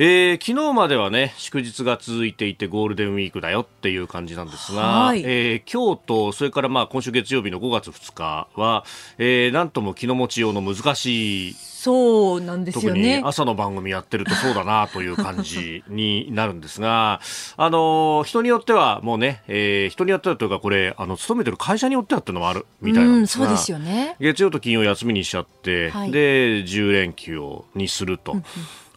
えー、昨日まではね祝日が続いていてゴールデンウィークだよっていう感じなんですが、はい、えー、今日とそれからまあ今週月曜日の5月2日は、えー、なんとも気の持ちようの難しいそうなんですよね。朝の番組やってるとそうだなという感じになるんですが、あの、人によってはもうね、えー、人によってはというかこれ、あの、勤めてる会社によってはっていうのもあるみたいなんですが、そうですよね。月曜と金曜休みにしちゃって、はい、で、10連休をにすると。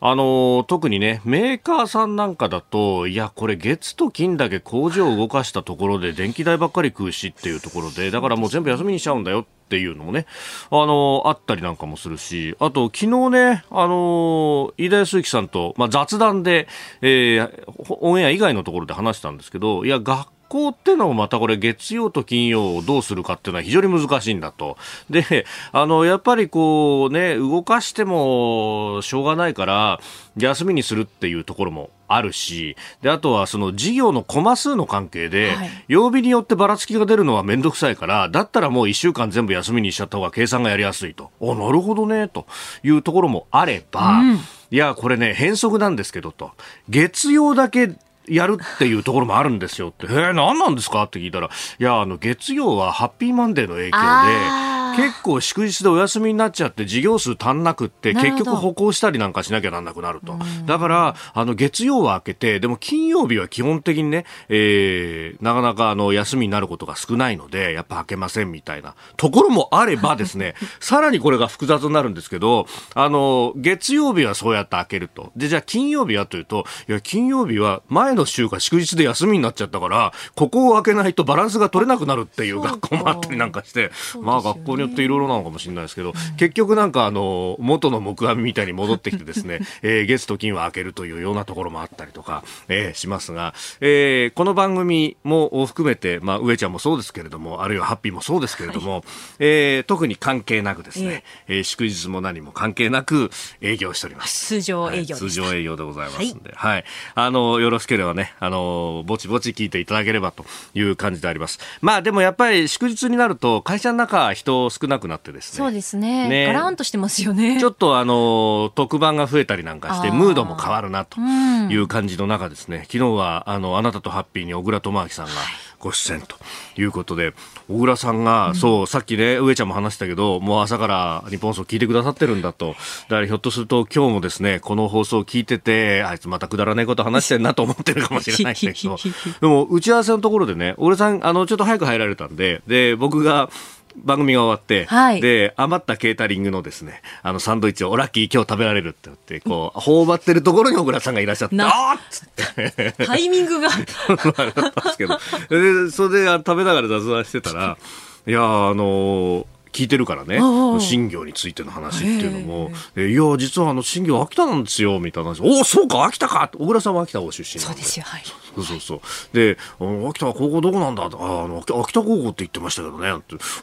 あの特にね、メーカーさんなんかだと、いや、これ月と金だけ工場を動かしたところで電気代ばっかり食うしっていうところで、だからもう全部休みにしちゃうんだよっていうのもね、あのあったりなんかもするし、あと昨日ね、あの飯田康之さんと、まあ、雑談で、えー、オンエア以外のところで話したんですけど、いや、学校ってのもまたこれ月曜と金曜をどうするかっていうのは非常に難しいんだと。で、あの、やっぱりこうね、動かしてもしょうがないから、休みにするっていうところもあるし、で、あとはその事業のコマ数の関係で、はい、曜日によってばらつきが出るのはめんどくさいから、だったらもう1週間全部休みにしちゃった方が計算がやりやすいと。あ、なるほどね、というところもあれば、うん、いや、これね、変則なんですけどと。月曜だけやるっていうところもあるんですよって、えー、何なんですか？って聞いたら、いや、あの、月曜はハッピーマンデーの影響で、結構祝日でお休みになっちゃって事業数足んなくって結局歩行したりなんかしなきゃなんなくなると。だから、あの、月曜は明けて、でも金曜日は基本的にね、えー、なかなかあの、休みになることが少ないので、やっぱ明けませんみたいなところもあればですね、さらにこれが複雑になるんですけど、あの、月曜日はそうやって明けると。で、じゃあ金曜日はというと、いや、金曜日は前の週が祝日で休みになっちゃったから、ここを開けないとバランスが取れなくなるっていう学校もあったりなんかして、まあ学校によっていろいろなのかもしれないですけど、結局なんかあの、元の木阿弥みたいに戻ってきてですね、えー、月と金は開けるというようなところもあったりとか、えー、しますが、えー、この番組も含めて、まあ、上ちゃんもそうですけれども、あるいはハッピーもそうですけれども、はい、えー、特に関係なくですね、えー、祝日も何も関係なく営業しております。通常営業、はい、通常営業でございますんで、はい、はい。あの、よろしければね、あの、ぼちぼち聞いていただければという感じであります。まあ、でもやっぱり祝日になると、会社の中人少なくなってですね。そうですね。ねガランとしてますよね。ちょっとあの、特番が増えたりなんかして、ムードも変わるなという感じの中ですね、昨日はあの、あなたとハッピーに小倉智明さんが、ご出演ということで、小倉さんが、うん、そう、さっきね、上ちゃんも話したけど、もう朝から日本放送聞いてくださってるんだと。だからひょっとすると今日もですね、この放送を聞いてて、あいつまたくだらないこと話してんなと思ってるかもしれないんだけど、でも打ち合わせのところでね、小倉さん、あの、ちょっと早く入られたんで、で、僕が、番組が終わって、はい、で、余ったケータリングのですね、あの、サンドイッチを、おラッキー今日食べられるって言って、こう、頬張ってるところに小倉さんがいらっしゃって、あっつって。タイミングが。あったんですけど。で、それで食べながら雑談してたら、いや、あのー聞いてるからね、新業についての話っていうのも、えいや、実はあの新業秋田なんですよ、みたいな話。おお、そうか、秋田か小倉さんは秋田ご出身そうですよ、はい。そうそうそう。で、秋田は高校どこなんだ？あの、秋田高校って言ってましたけどね。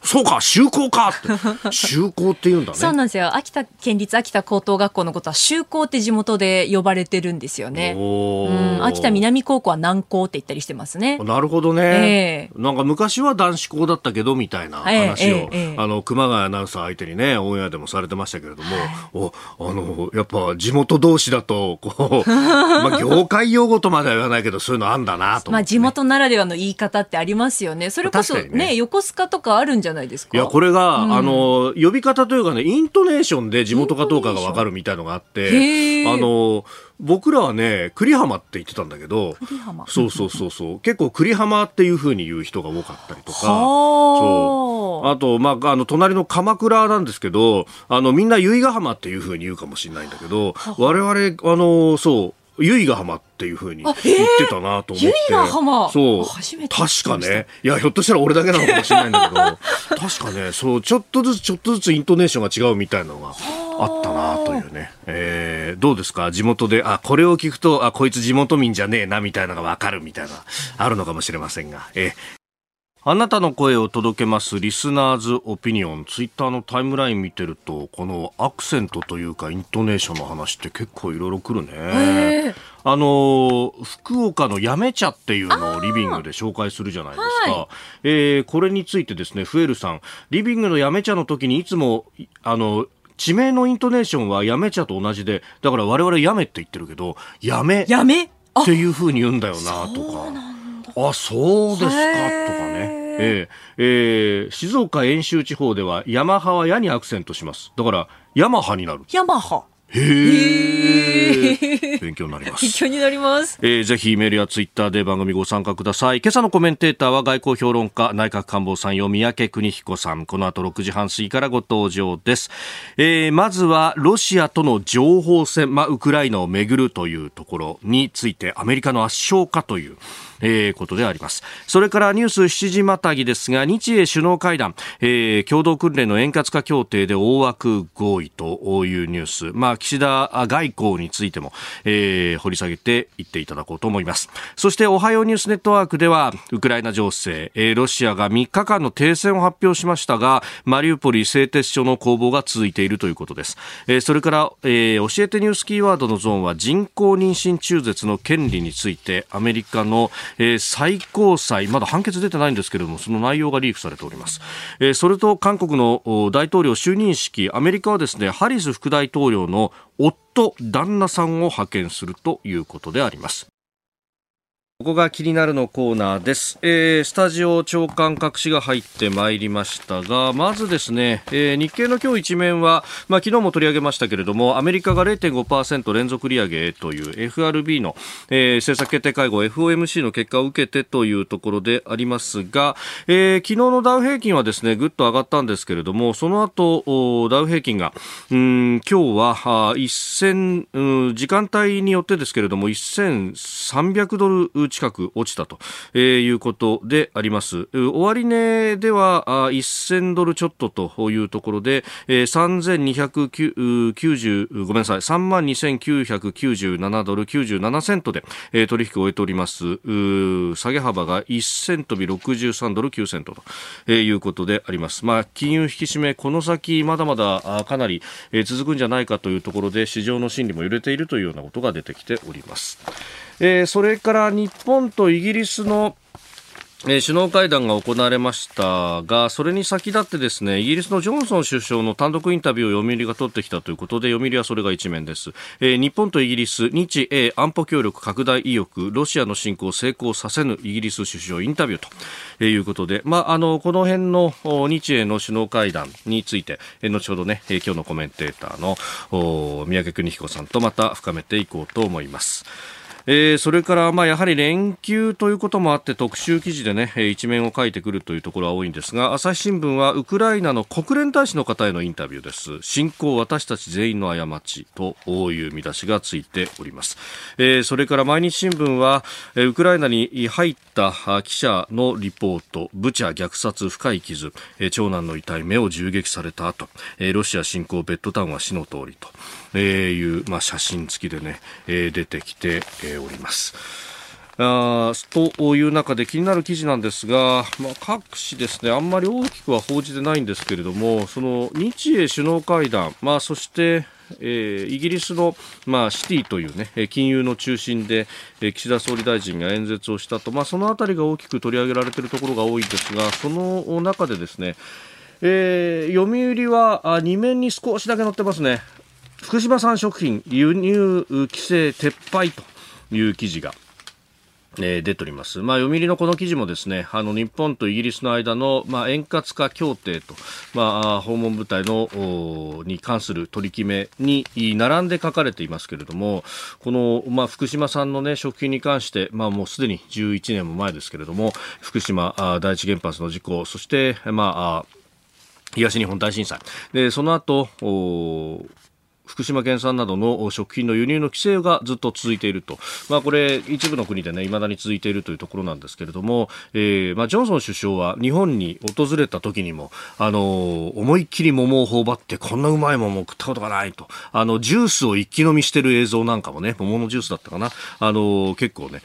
そうか、修高かって。修高って言うんだね。そうなんですよ。秋田県立秋田高等学校のことは修高って地元で呼ばれてるんですよね。うん、秋田南高校は南高って言ったりしてますね。なるほどね。えー、なんか昔は男子校だったけど、みたいな話を、えーえー、あの、熊谷アナウンサー相手にね、オンエアでもされてましたけれども、はい、お、あの、やっぱ地元同士だと、こう、まあ、業界用語とまでは言わないけど、そういうのあんだなと、ね、まあ地元ならではの言い方ってありますよね。それこそね、ね横須賀とかあるんじゃないですか？いや、これが、うん、あの、呼び方というかね、イントネーションで地元かどうかがわかるみたいのがあって、あの、僕らはね、栗浜って言ってたんだけど、そうそうそうそう、結構栗浜っていうふうに言う人が多かったりとか、そう。あと、まあ、あの、隣の鎌倉なんですけど、あの、みんな由比ヶ浜っていうふうに言うかもしれないんだけど、我々、あの、そう、由比ヶ浜っていうふうに言ってたなと思って。由比ヶ浜そう。確かね。いや、ひょっとしたら俺だけなのかもしれないんだけど、確かね、そう、ちょっとずつちょっとずつイントネーションが違うみたいなのが。あったなというね、えー、どうですか？地元であこれを聞くとあこいつ地元民じゃねえなみたいなのが分かるみたいなあるのかもしれませんが、えー、あなたの声を届けますリスナーズオピニオン。ツイッターのタイムライン見てるとこのアクセントというかイントネーションの話って結構いろいろ来るね。あの福岡のやめ茶っていうのをリビングで紹介するじゃないですか、はい、えー、これについてですねフエルさん。リビングのやめ茶の時にいつもあの地名のイントネーションはやめ茶と同じでだから我々やめって言ってるけどやめやめっていうふうに言うんだよなとか。あそうですかとかね。えー、えー、静岡遠州地方ではヤマハは矢にアクセントしますだからヤマハになるヤマハへえ。勉強になります。勉強になります。えー、ぜひメールやツイッターで番組ご参加ください。今朝のコメンテーターは外交評論家、内閣官房参与三宅邦彦さん。この後6時半過ぎからご登場です。えー、まずはロシアとの情報戦、まあ、ウクライナをめぐるというところについてアメリカの圧勝かという。えー、ことであります。それからニュース7時またぎですが、日英首脳会談、えー、共同訓練の円滑化協定で大枠合意というニュース、まあ、岸田外交についても、えー、掘り下げていっていただこうと思います。そして、おはようニュースネットワークでは、ウクライナ情勢、えー、ロシアが3日間の停戦を発表しましたが、マリウポリ製鉄所の攻防が続いているということです。えー、それから、えー、教えてニュースキーワードのゾーンは人工妊娠中絶の権利について、アメリカの、えー、最高裁、まだ判決出てないんですけれども、その内容がリークされております。えー、それと韓国の大統領就任式、アメリカはですね、ハリス副大統領の夫、旦那さんを派遣するということであります。ここが気になるのコーナーです、えー、スタジオ長官隠しが入ってまいりましたがまずですね、えー、日経の今日一面は、まあ、昨日も取り上げましたけれどもアメリカが0.5%連続利上げという FRB の、えー、政策決定会合 FOMC の結果を受けてというところでありますが、えー、昨日のダウ平均はですねぐっと上がったんですけれどもその後ダウ平均がうん今日は1000時間帯によってですけれども1300ドル近く落ちたと、え、いうことであります。終値では1000ドルちょっとというところで、えー、3290ごめんなさい32,997ドル97セントで、え、取引を終えております下げ幅が1セント日63ドル9セントと、え、いうことであります。まあ、金融引き締めこの先まだまだかなり、続くんじゃないかというところで市場の心理も揺れているというようなことが出てきております。えー、それから日本とイギリスのえ首脳会談が行われましたが、それに先立ってですね、イギリスのジョンソン首相の単独インタビューを読売が取ってきたということで、読売はそれが一面です。えー、日本とイギリス、日英安保協力拡大意欲、ロシアの侵攻を成功させぬイギリス首相インタビューと、いうことで、まあ、あの、この辺の日英の首脳会談について、え、後ほどね、え、今日のコメンテーターの三宅邦彦さんとまた深めていこうと思います。えー、それからまあやはり連休ということもあって特集記事でね一面を書いてくるというところは多いんですが朝日新聞はウクライナの国連大使の方へのインタビューです。侵攻私たち全員の過ちという見出しがついております、えー、それから毎日新聞はウクライナに入った記者のリポートブチャ虐殺深い傷長男の遺体目を銃撃された後ロシア侵攻ベッドタウンは死の通りとえいう、まあ、写真付きでね、え、出てきて、えー、おります。あという中で気になる記事なんですが、まあ、各紙ですね、あんまり大きくは報じてないんですけれども、その日英首脳会談、まあ、そして、えー、イギリスの、まあ、シティというね、金融の中心で、えー、岸田総理大臣が演説をしたと、まあ、そのあたりが大きく取り上げられているところが多いんですが、その中でですね、えー、読売はあ2面に少しだけ載ってますね。福島産食品輸入規制撤廃という記事がえー、出ております。まあ、読売のこの記事もですね、あの、日本とイギリスの間の、まあ、円滑化協定と、まあ、訪問部隊の、に関する取り決めに並んで書かれていますけれども、この、まあ、福島産のね、食品に関して、まあ、もうすでに11年も前ですけれども、福島第一原発の事故、そして、まあ、東日本大震災。で、その後、福島県産などの食品の輸入の規制がずっと続いていると、まあ、これ一部の国でね未だに続いているというところなんですけれども、えーまあ、ジョンソン首相は日本に訪れた時にもあの思いっきり桃を頬張ってこんなうまい桃を食ったことがないと。あのジュースを一気飲みしてる映像なんかもね桃のジュースだったかな。あの結構ね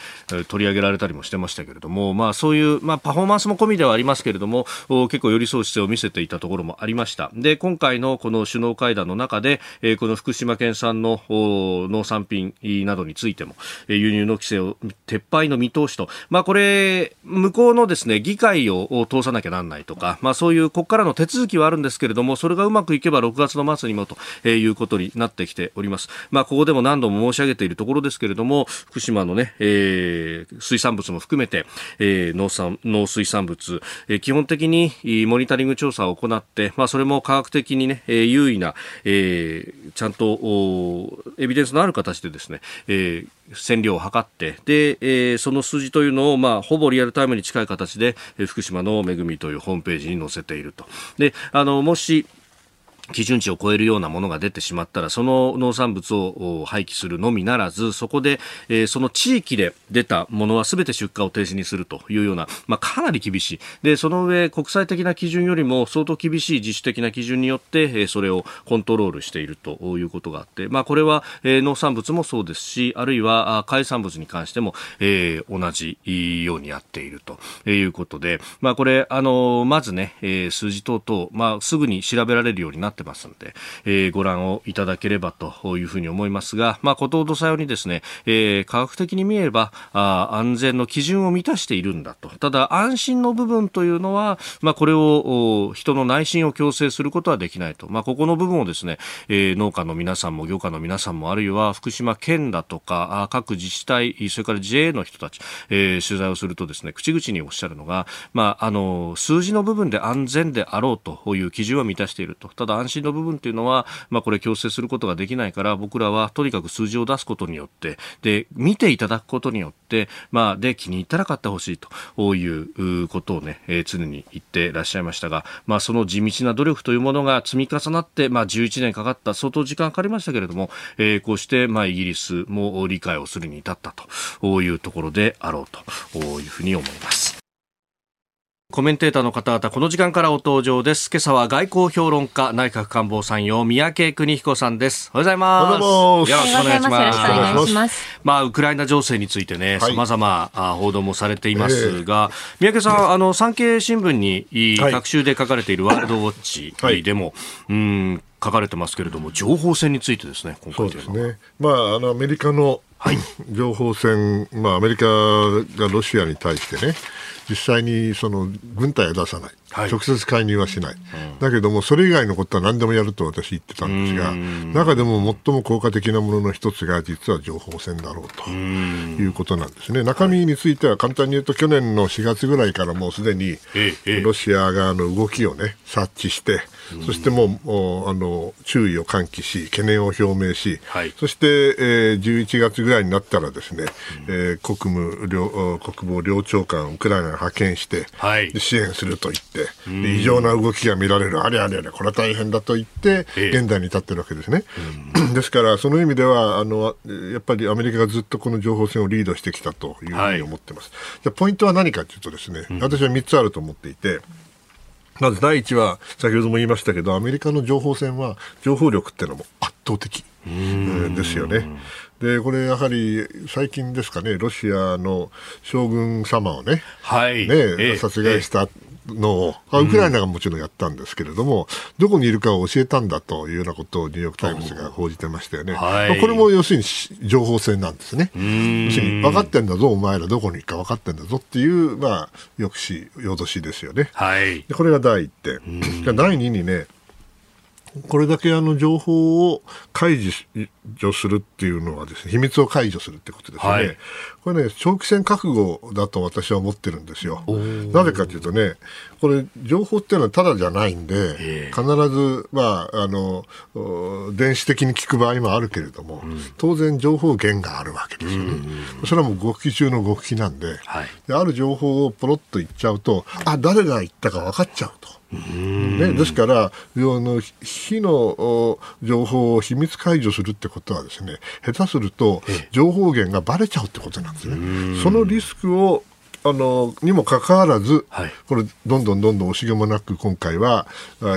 取り上げられたりもしてましたけれども、まあ、そういう、まあ、パフォーマンスも込みではありますけれども結構寄り添う姿勢を見せていたところもありました。で今回のこの首脳会談の中で、えー、この福島県産の農産品などについても輸入の規制を撤廃の見通しと、まあ、これ向こうのですね議会を通さなきゃなんないとか、まあ、そういうここからの手続きはあるんですけれどもそれがうまくいけば6月の末にもということになってきております。まあ、ここでも何度も申し上げているところですけれども福島のね、えー、水産物も含めて、えー、農産農水産物、えー、基本的にモニタリング調査を行って、まあ、それも科学的にね、えー、優位な、えー、ゃんとエビデンスのある形でですね、えー線量を測ってで、えー、その数字というのを、まあ、ほぼリアルタイムに近い形で、えー、福島の恵みというホームページに載せていると。であのもし基準値を超えるようなものが出てしまったらその農産物を廃棄するのみならずそこで、えー、その地域で出たものは全て出荷を停止にするというような、まあ、かなり厳しい。でその上国際的な基準よりも相当厳しい自主的な基準によって、えー、それをコントロールしているということがあって、まあ、これは、えー、農産物もそうですしあるいは海産物に関しても、えー、同じようにやっているということで、まあ、これあのまずね、えー、数字等々、まあ、すぐに調べられるようになってますので、えー、ご覧をいただければというふうに思いますが、まあ、ことほどさようにですね、えー、科学的に見えればあ安全の基準を満たしているんだと。ただ、安心の部分というのは、まあ、これを人の内心を強制することはできないと。まあ、ここの部分をですね、えー、農家の皆さんも業家の皆さんも、あるいは福島県だとか、各自治体、それから JA の人たち、えー、取材をするとですね、口々におっしゃるのが、まあ、あの、数字の部分で安全であろうという基準は満たしていると。ただ、安心の部分というのは、まあ、これ強制することができないから僕らはとにかく数字を出すことによってで見ていただくことによって、まあ、で気に入ったら買ってほしいということをね、えー、常に言ってらっしゃいましたが、まあ、その地道な努力というものが積み重なって、まあ、11年かかった相当時間かかりましたけれども、えー、こうして、まあ、イギリスも理解をするに至ったというところであろうというふうに思います。コメンテーターの方々、この時間からお登場です。今朝は外交評論家、内閣官房参与、三宅邦彦さんです。おはようございます。よろしくお願いします。よろしくお願いします。まあ、ウクライナ情勢についてね、はい、様々報道もされていますが、えー、三宅さん、あの、産経新聞に、学習で書かれているワールドウォッチでも、はい、うん書かれてますけれども、情報戦についてですね、今回そうですね。まあ、あの、アメリカの、はい、情報戦、まあ、アメリカがロシアに対してね、実際にその軍隊を出さない、はい、直接介入はしない、うん、だけどもそれ以外のことは何でもやると私言ってたんですが、中でも最も効果的なものの一つが実は情報戦だろうということなんですね。中身については簡単に言うと去年の4月ぐらいからもうすでにロシア側の動きをね察知して、そしてもうあの注意を喚起し懸念を表明し、はい、そして、えー、11月ぐらいになったらですね、うん、えー、国務両国防両長官ウクライナ派遣して、はい、支援すると言って、異常な動きが見られる、あれあれあれ、これは大変だと言って、現在に至ってるわけですね。ですから、その意味ではあの、やっぱりアメリカがずっとこの情報戦をリードしてきたというふうに思ってます。はい、じゃポイントは何かというとですね、私は3つあると思っていて、まず第一は、先ほども言いましたけど、アメリカの情報戦は、情報力っていうのも圧倒的ですよね。でこれやはり最近ですかね、ロシアの将軍様をね、はい、ね殺害したのを、ウクライナがもちろんやったんですけれども、うん、どこにいるかを教えたんだというようなことをニューヨーク・タイムズが報じてましたよね。はい、これも要するに情報戦なんですね。要するに分かってんだぞ、お前らどこに行くか分かってんだぞっていう、まあ、抑止、脅しですよね。はい、これが第一点。第二にね、これだけあの情報を解除するっていうのはですね、秘密を解除するってことですね。はい、これね、長期戦覚悟だと私は思ってるんですよ。なぜかというとね、これ情報っていうのはただじゃないんで、必ず、まあ、あの、電子的に聞く場合もあるけれども、うん、当然情報源があるわけですよね。それはもう極秘中の極秘なんではい、で、ある情報をポロッと言っちゃうと、あ、誰が言ったか分かっちゃうと。ね、ですから、の火の情報を秘密解除するってことはですね下手すると情報源がばれちゃうってことなんですね。そのリスクをあのにもかかわらず、はい、これ、どんどんどんどん惜しげもなく今回は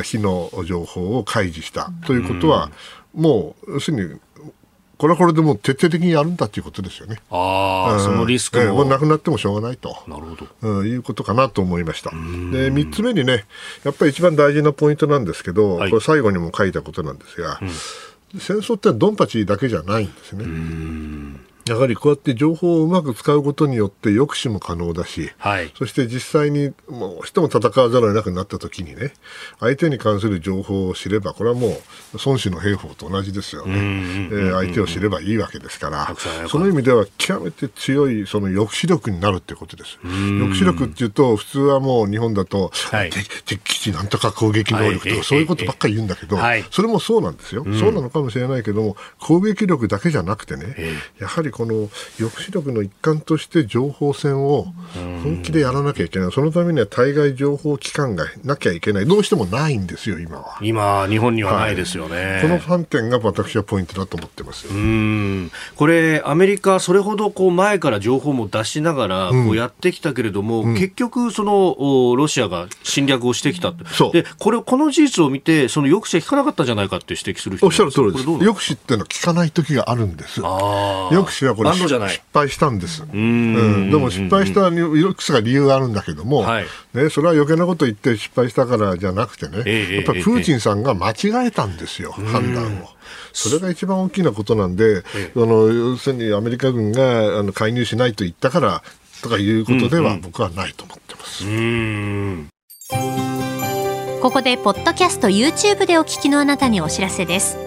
火の情報を開示したということは、もう要するにこれはこれでも徹底的にやるんだということですよね。ああ、うん、そのリスクも、えー、もうなくなってもしょうがないと。なるほど。うん、いうことかなと思いました。で、3つ目にね、やっぱり一番大事なポイントなんですけど、はい、これ最後にも書いたことなんですが、うん、戦争ってドンパチだけじゃないんですね。やはりこうやって情報をうまく使うことによって抑止も可能だし、はい、そして実際にもう人も戦わざるを得なくなった時にね相手に関する情報を知ればこれはもう孫子の兵法と同じですよね、え相手を知ればいいわけですからその意味では極めて強いその抑止力になるってことです。抑止力っていうと普通はもう日本だと、はい、敵基地なんとか攻撃能力とか、そういうことばっかり言うんだけど、はい、それもそうなんですよ、そうなのかもしれないけども攻撃力だけじゃなくてねやはりこの抑止力の一環として情報戦を本気でやらなきゃいけない、そのためには対外情報機関がなきゃいけない、どうしてもないんですよ、今は。今、日本にはないですよね。はい、この観点が私はポイントだと思ってますうん。これ、アメリカ、それほどこう前から情報も出しながらこうやってきたけれども、うん、結局、そのロシアが侵略をしてきたでこれこの事実を見て、その抑止は効かなかったじゃないかって指摘する人おっしゃる通りです、抑止っていうのは効かない時があるんです。抑止はこれじゃない。失敗したんです。うん、でも失敗したいくつか理由があるんだけども、はい、ね、それは余計なこと言って失敗したからじゃなくてね、えー、やっぱりプーチンさんが間違えたんですよ、えー、判断を。それが一番大きなことなんで、えー、の要するにアメリカ軍があの介入しないと言ったからとかいうことでは僕はないと思ってます。ここでポッドキャスト YouTube でお聞きのあなたにお知らせです。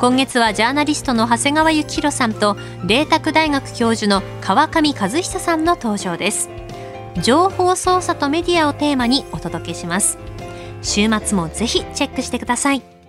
今月はジャーナリストの長谷川幸洋さんと麗澤大学教授の川上和久さんの登場です。情報操作とメディアをテーマにお届けします。週末もぜひチェックしてください。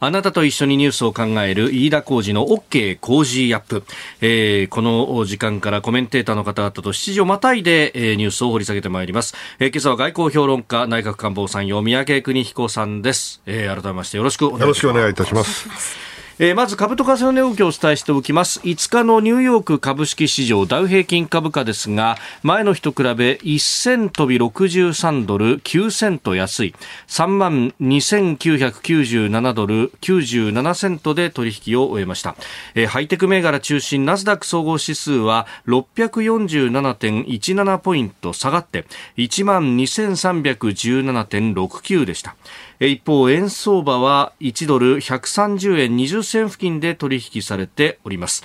あなたと一緒にニュースを考える飯田浩二の OK 工事アップ、えー、この時間からコメンテーターの方々と7時をまたいで、えー、ニュースを掘り下げてまいります、えー、今朝は外交評論家内閣官房参与三宅邦彦さんです、えー、改めましてよろしくお願いします。よろしくお願いいたします。えー、まず株と為替の値動きをお伝えしておきます。5日のニューヨーク株式市場ダウ平均株価ですが前の日と比べ1000飛び63ドル9セント安い。3万2997ドル97セントで取引を終えました、えー、ハイテク銘柄中心ナスダック総合指数は647.17ポイント下がって1万2317.69でした。一方、円相場は1ドル130円20銭付近で取引されております。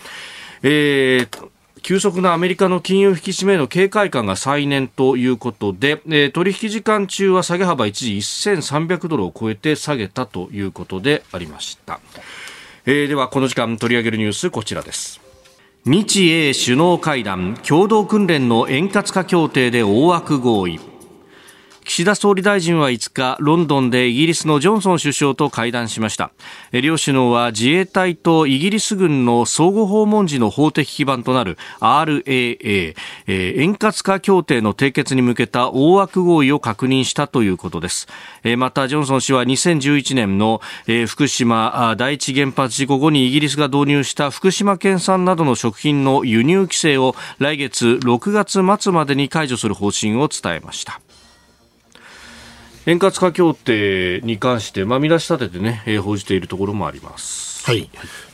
えー急速なアメリカの金融引き締めの警戒感が再燃ということで、えー、取引時間中は下げ幅一時1300ドルを超えて下げたということでありました。えー、ではこの時間取り上げるニュースこちらです。日英首脳会談共同訓練の円滑化協定で大枠合意岸田総理大臣は5日ロンドンでイギリスのジョンソン首相と会談しました。両首脳は自衛隊とイギリス軍の相互訪問時の法的基盤となる RAA 円滑化協定の締結に向けた大枠合意を確認したということです。またジョンソン氏は2011年の福島第一原発事故後にイギリスが導入した福島県産などの食品の輸入規制を来月6月末までに解除する方針を伝えました。円滑化協定に関して、まあ、見出し立ててね、えー、報じているところもあります。はい。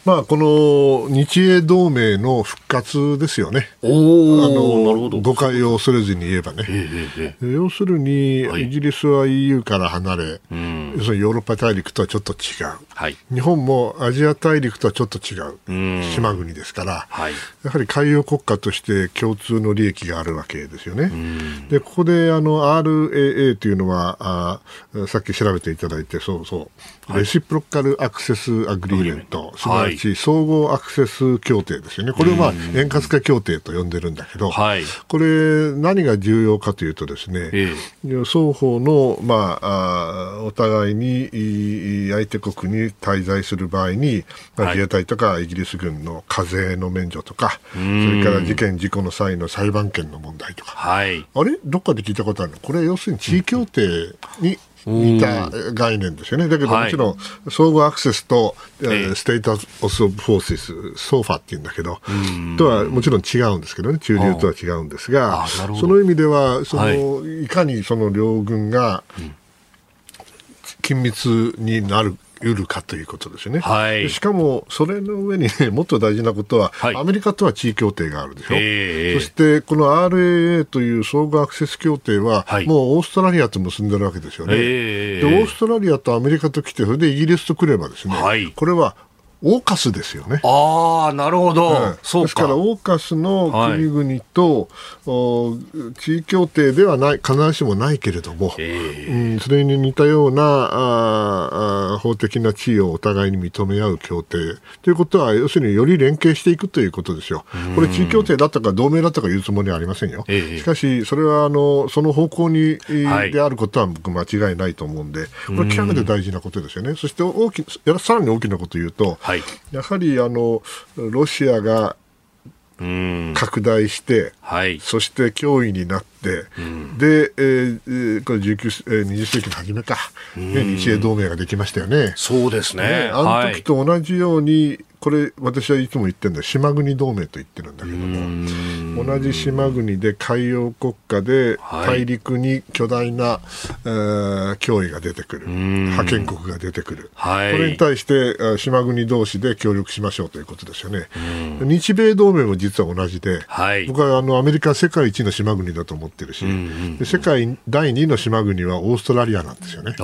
まあ、この日英同盟の復活ですよね。おあの誤解を恐れずに言えばね。えー、要するに、はい、イギリスは EU から離れ、うん、要するにヨーロッパ大陸とはちょっと違う、はい、日本もアジア大陸とはちょっと違う、うん、島国ですから、はい、やはり海洋国家として共通の利益があるわけですよね。うん、でここであの RAA というのはあさっき調べていただいてそうそうレシプロカルアクセスアグリーメンント、すなわち総合アクセス協定ですよね。これをまあ、円滑化協定と呼んでるんだけど、はい、これ、何が重要かというとですね、えー、双方の、まあ、あお互いに相手国に滞在する場合に、まあ、自衛隊とかイギリス軍の課税の免除とか、それから事件、事故の際の裁判権の問題とか、はい、あれ？どっかで聞いたことあるの？これ、要するに地位協定に似た概念ですよね。だけどもちろん、相互アクセスと、え Status of Forces、SOFA っていうんだけど、とはもちろん違うんですけどね、中流とは違うんですが、その意味では、その、い、かにその両軍が緊密になるうるかということですよね、はい、しかもそれの上に、ね、もっと大事なことは、はい、アメリカとは地位協定があるでしょ、えー、そしてこの RAA という相互アクセス協定は、はい、もうオーストラリアと結んでるわけですよね、えー、でオーストラリアとアメリカと来て、それでイギリスと来ればですね、これはオーカスですよね。ああ、なるほど、うん、そうですからオーカスの国々と、はい、地位協定ではない必ずしもないけれども、えー、うん、それに似たようなああ法的な地位をお互いに認め合う協定ということは要するにより連携していくということですよ。これ地位協定だったか同盟だったか言うつもりはありませんよ。えー、しかしそれはあのその方向に、はい、であることは僕間違いないと思うんでこれ極めて大事なことですよね。そして大きさらに大きなことを言うと、はい、やはりあのロシアが拡大して、はい、そして脅威になって、うん、で、えー、これ19、えー、20世紀の初めか、ね、日英同盟ができましたよね。そうですね。ねあの時と同じように、これ私はいつも言ってるんだ島国同盟と言ってるんだけども。同じ島国で海洋国家で大陸に巨大な、はい、えー、脅威が出てくる。覇権国が出てくる、はい、これに対して島国同士で協力しましょうということですよね。日米同盟も実は同じで、はい、僕はあのアメリカ世界一の島国だと思ってるしで世界第2の島国はオーストラリアなんですよね。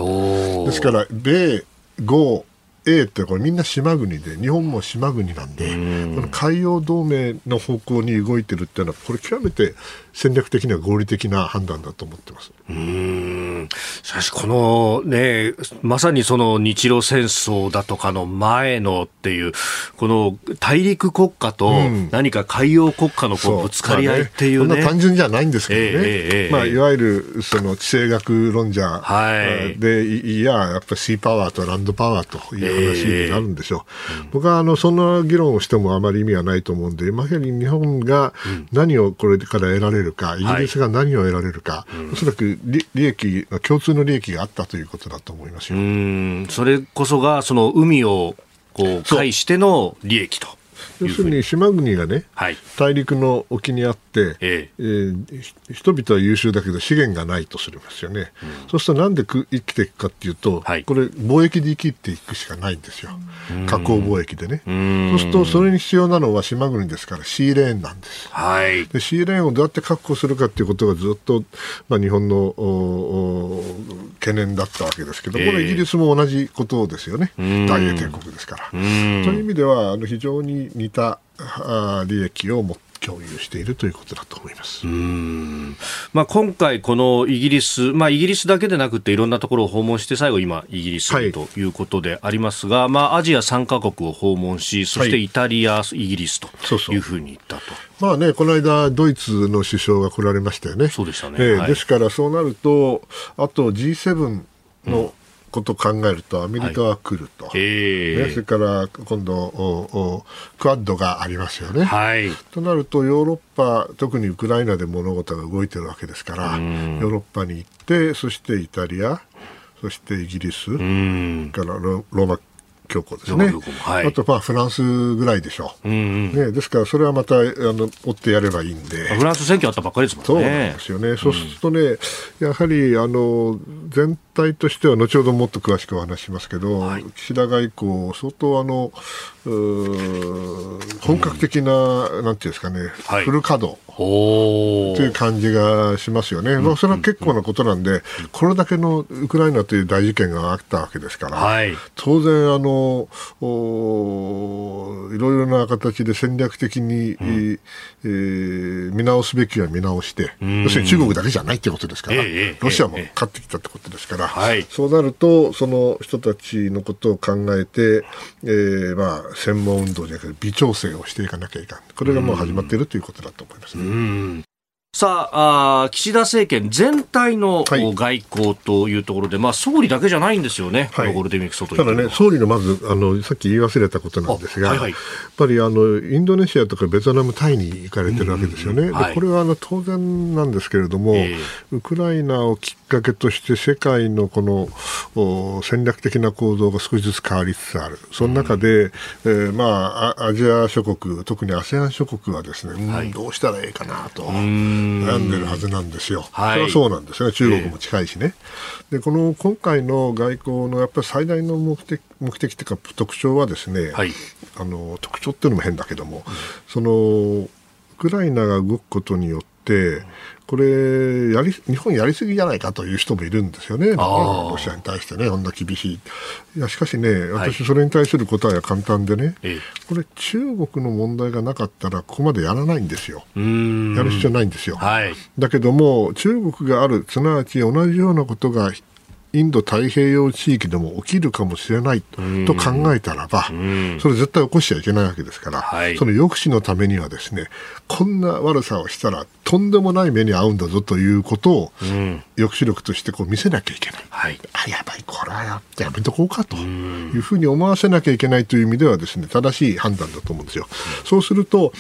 ですから米豪 A ってこれみんな島国で日本も島国なんでこの海洋同盟の方向に動いてるっていうのはこれ極めて戦略的には合理的な判断だと思ってます。うん。しかし、このね、まさにその日露戦争だとかの前のっていう、この大陸国家と何か海洋国家のこうぶつかり合いっていうね。まあ、ね。単純じゃないんですけどね。えー、まあ、いわゆるその地政学論者で、い、や、やっぱりシーパワーとランドパワーという話になるんでしょう。えー、僕はあのそんな議論をしてもあまり意味はないと思うんで、まさに日本が何をこれから得られるるか、イギリスが何を得られるか、はい、おそらく利益、共通の利益があったということだと思いますよ。それこそが、その海をこう介しての利益と。要するに島国がね、はい、大陸の沖にあって、ええ。えー、人々は優秀だけど資源がないとするんですよね、うん、そうするとなんで生きていくかっていうと、はい、これ貿易で生きていくしかないんですよ、加工貿易でね。そうするとそれに必要なのは島国ですからシーレーンなんです、はい、でシーレーンをどうやって確保するかっていうことがずっと、まあ、日本の懸念だったわけですけど、これイギリスも同じことですよね、大英帝国ですから。という意味ではあの非常に似た利益を持って共有しているということだと思いますまあ、今回、このイギリス、まあ、イギリスだけでなくていろんなところを訪問して最後、今、イギリスということでありますが、はい、まあ、アジア3か国を訪問しそしてイタリア、はい、イギリスというふうに言ったと。まあね、この間、ドイツの首相が来られましたよね。そうでしたね。えーはい、ですから、そうなると、あと G7 の、うんことを考えるとアメリカは来ると、はい。ね、それから今度おおクアッドがありますよね、はい、となるとヨーロッパ特にウクライナで物事が動いてるわけですからヨーロッパに行ってそしてイタリアそしてイギリスからローマ教皇ですね、はい、あとまあフランスぐらいでしょう、うんうん、ね、ですからそれはまたあの追ってやればいいんで、フランス選挙あったばっかりですもんね。そうなんですよね、うん、そうするとね、やはりあの全体としては、後ほどもっと詳しくお話しますけど、はい、岸田外交、相当あの本格的な、うん、なんていうんですかね、はい、フル稼働。という感じがしますよね、まあ、それは結構なことなんで、これだけのウクライナという大事件があったわけですから、はい、当然あの、のいろいろな形で戦略的に、うん、えー、見直すべきは見直して、要するに中国だけじゃないということですから、えー、ロシアも勝ってきたってことですから、えー、そうなると、その人たちのことを考えて、えーまあ、専門運動じゃなくて微調整をしていかなきゃいかん。これがもう始まっているということだと思いますね。さああ、岸田政権全体の外交というところで、はい、まあ、総理だけじゃないんですよね、はい、ゴールデンウィーク外ただね、総理のまずあの、さっき言い忘れたことなんですが、はいはい、やっぱりあのインドネシアとかベトナム、タイに行かれてるわけですよね、うん。うこれはあの当然なんですけれども、えー、ウクライナをきっかけとして、世界のこの戦略的な構造が少しずつ変わりつつある、その中で、うん、えー、まあ、アジア諸国、特に ASEAN 諸国はですね、はい、どうしたらいいかなと。悩んでるはずなんですよ。はい、それはそうなんですね。中国も近いしね。で、この今回の外交のやっぱり最大の目的、目的というか特徴はですね、はい、あの、特徴っていうのも変だけども、うん、その、ウクライナが動くことによって、これやり、日本やりすぎじゃないかという人もいるんですよね、ロシアに対してね、こんな厳しい。いやしかしね、私、それに対する答えは簡単でね、はい、これ、中国の問題がなかったら、ここまでやらないんですよ。やる必要ないんですよ。はい、だけども、中国がある、すなわち同じようなことがインド太平洋地域でも起きるかもしれないと考えたらば、それ絶対起こしちゃいけないわけですから、はい、その抑止のためにはですね、こんな悪さをしたらとんでもない目に遭うんだぞということを、抑止力としてこう見せなきゃいけない。はい、あ、やばい、これはややめとこうかと。いうふうに思わせなきゃいけないという意味ではですね、正しい判断だと思うんですよ。そうすると、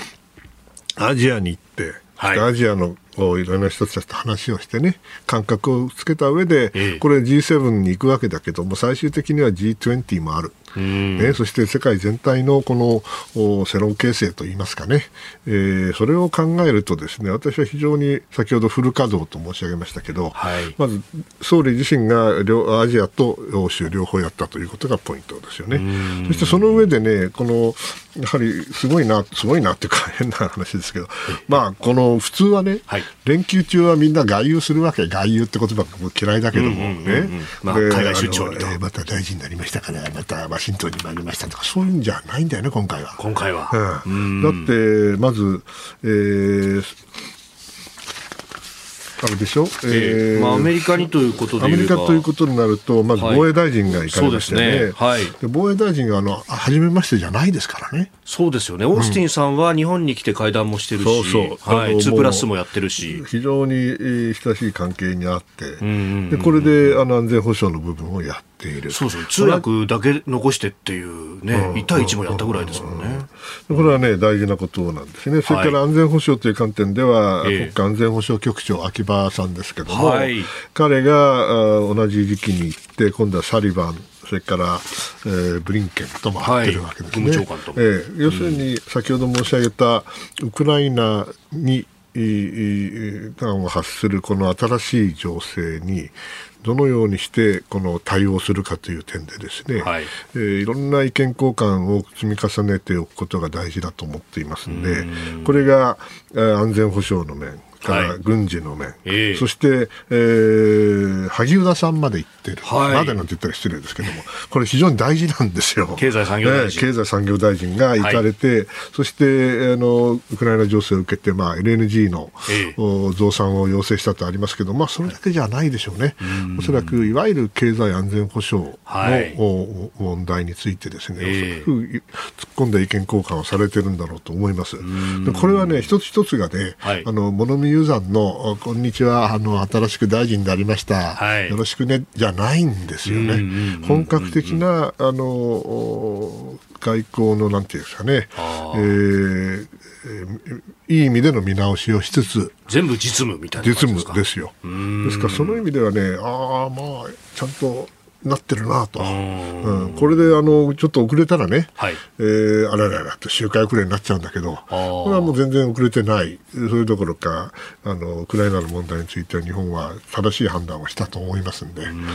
アジアに行って、はい、アジアのいろんな人たちと話をしてね、感覚をつけた上で、これ G7 に行くわけだけども、最終的には G20 もある。ね、そして世界全体のこの世論形成といいますかね、えー、それを考えるとですね私は非常に先ほどフル稼働と申し上げましたけど、はい、まず総理自身が両アジアと欧州両方やったということがポイントですよね。そしてその上でねこのやはりすごいな、すごいなっていうか変な話ですけど、まあ、この普通はね、はい、連休中はみんな外遊するわけ、外遊って言葉も嫌いだけどもね、まあ、海外出張にと、また大臣になりましたから、またワシントンに参りましたとか、そういうんじゃないんだよね、今回は。今回は。うん、だって、まず、えー、あれでしょ、えーまあ、アメリカにということでアメリカということになると、まず防衛大臣が行かれましてね、はい、ね。はい、防衛大臣があの初めましてじゃないですからね。そうですよね、オースティンさんは日本に来て会談もしてるし、そうそう。はい、2プラスもやってるし、非常に親しい関係にあって、でこれであの安全保障の部分をやって。ている。そうそう通訳だけ残してっていうね、うん、1対1もやったぐらいですもんね、うん、これはね大事なことなんですね、それから安全保障という観点では、はい、国家安全保障局長秋葉さんですけども、はい、彼が同じ時期に行って今度はサリバンそれから、えー、ブリンケンとも会ってるわけですね。はい、えー、要するに、先ほど申し上げたウクライナに端を発するこの新しい情勢にどのようにしてこの対応するかという点でですね、はいえー、いろんな意見交換を積み重ねておくことが大事だと思っていますのでこれが安全保障の面から軍事の面、はい、そして、えー、萩生田さんまで行ってる、はい、までなんて言ったら失礼ですけども、これ非常に大事なんですよ。経済産業大臣。経済産業大臣が行かれて、はい、そして、あの、ウクライナ情勢を受けて、まあ、LNG の、えー、増産を要請したとありますけど、まあ、それだけじゃないでしょうね。おそらく、いわゆる経済安全保障の、はい、問題についてですね、えー、突っ込んだ意見交換をされてるんだろうと思います。これはね、一つ一つがね、はい、あの、物見ユーザーの、こんにちは、あの、新しく大臣になりました。はい、よろしくね、じゃないんですよね。本格的な、あの、外交の、なんていうんですかね、えー、いい意味での見直しをしつつ、全部実務みたいな実務ですよ。ですから、その意味ではね、ああ、まあ、ちゃんとなってるなと、うん、これであのちょっと遅れたらね、はい。えー、あらららって周回遅れになっちゃうんだけど、これはもう全然遅れてない、それどころかあの、ウクライナの問題については日本は正しい判断をしたと思いますんで、ん。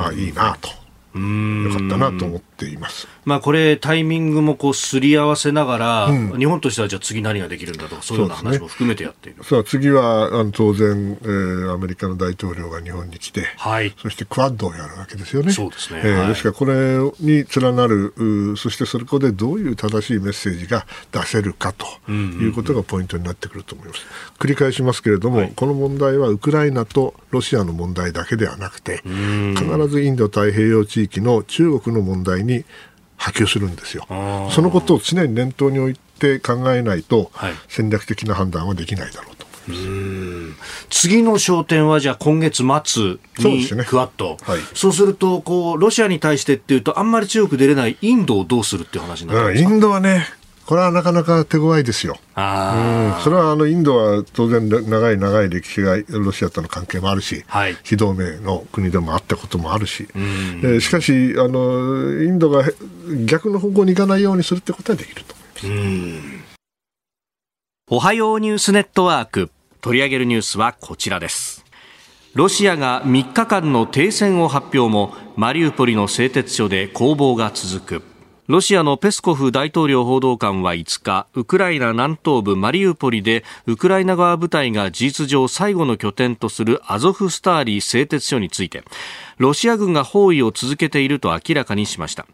あいいなと。よかったなと思って。っています。まあこれタイミングもこうすり合わせながら、うん、日本としてはじゃあ次何ができるんだとかそういうような話も含めてやっている。さあ次はあの当然、えー、アメリカの大統領が日本に来て、はい、そしてクワッドをやるわけですよね。そうですね。えー、はい、ですからこれに連なるそしてそこでどういう正しいメッセージが出せるかということがポイントになってくると思います。繰り返しますけれども、はい、この問題はウクライナとロシアの問題だけではなくて、必ずインド太平洋地域の中国の問題に波及するんですよ。そのことを常に念頭に置いて考えないと、戦略的な判断はできないだろうと。次の焦点はじゃあ今月末にクワッド、そう、はい、そうするとこうロシアに対してっていうとあんまり強く出れないインドをどうするっていう話になるんですか、インドはねこれはなかなか手強いですよ。あうん、それはあのインドは当然長い長い歴史がロシアとの関係もあるし、はい、非同盟の国でもあったこともあるし、えー、しかしあのインドが逆の方向に行かないようにするってことはできると思います。おはようニュースネットワーク取り上げるニュースはこちらです。ロシアが3日間の停戦を発表もマリウポリの製鉄所で攻防が続く。ロシアのペスコフ大統領報道官は5日、ウクライナ南東部マリウポリで、ウクライナ側部隊が事実上最後の拠点とするアゾフスターリ製鉄所について、ロシア軍が包囲を続けていると明らかにしました。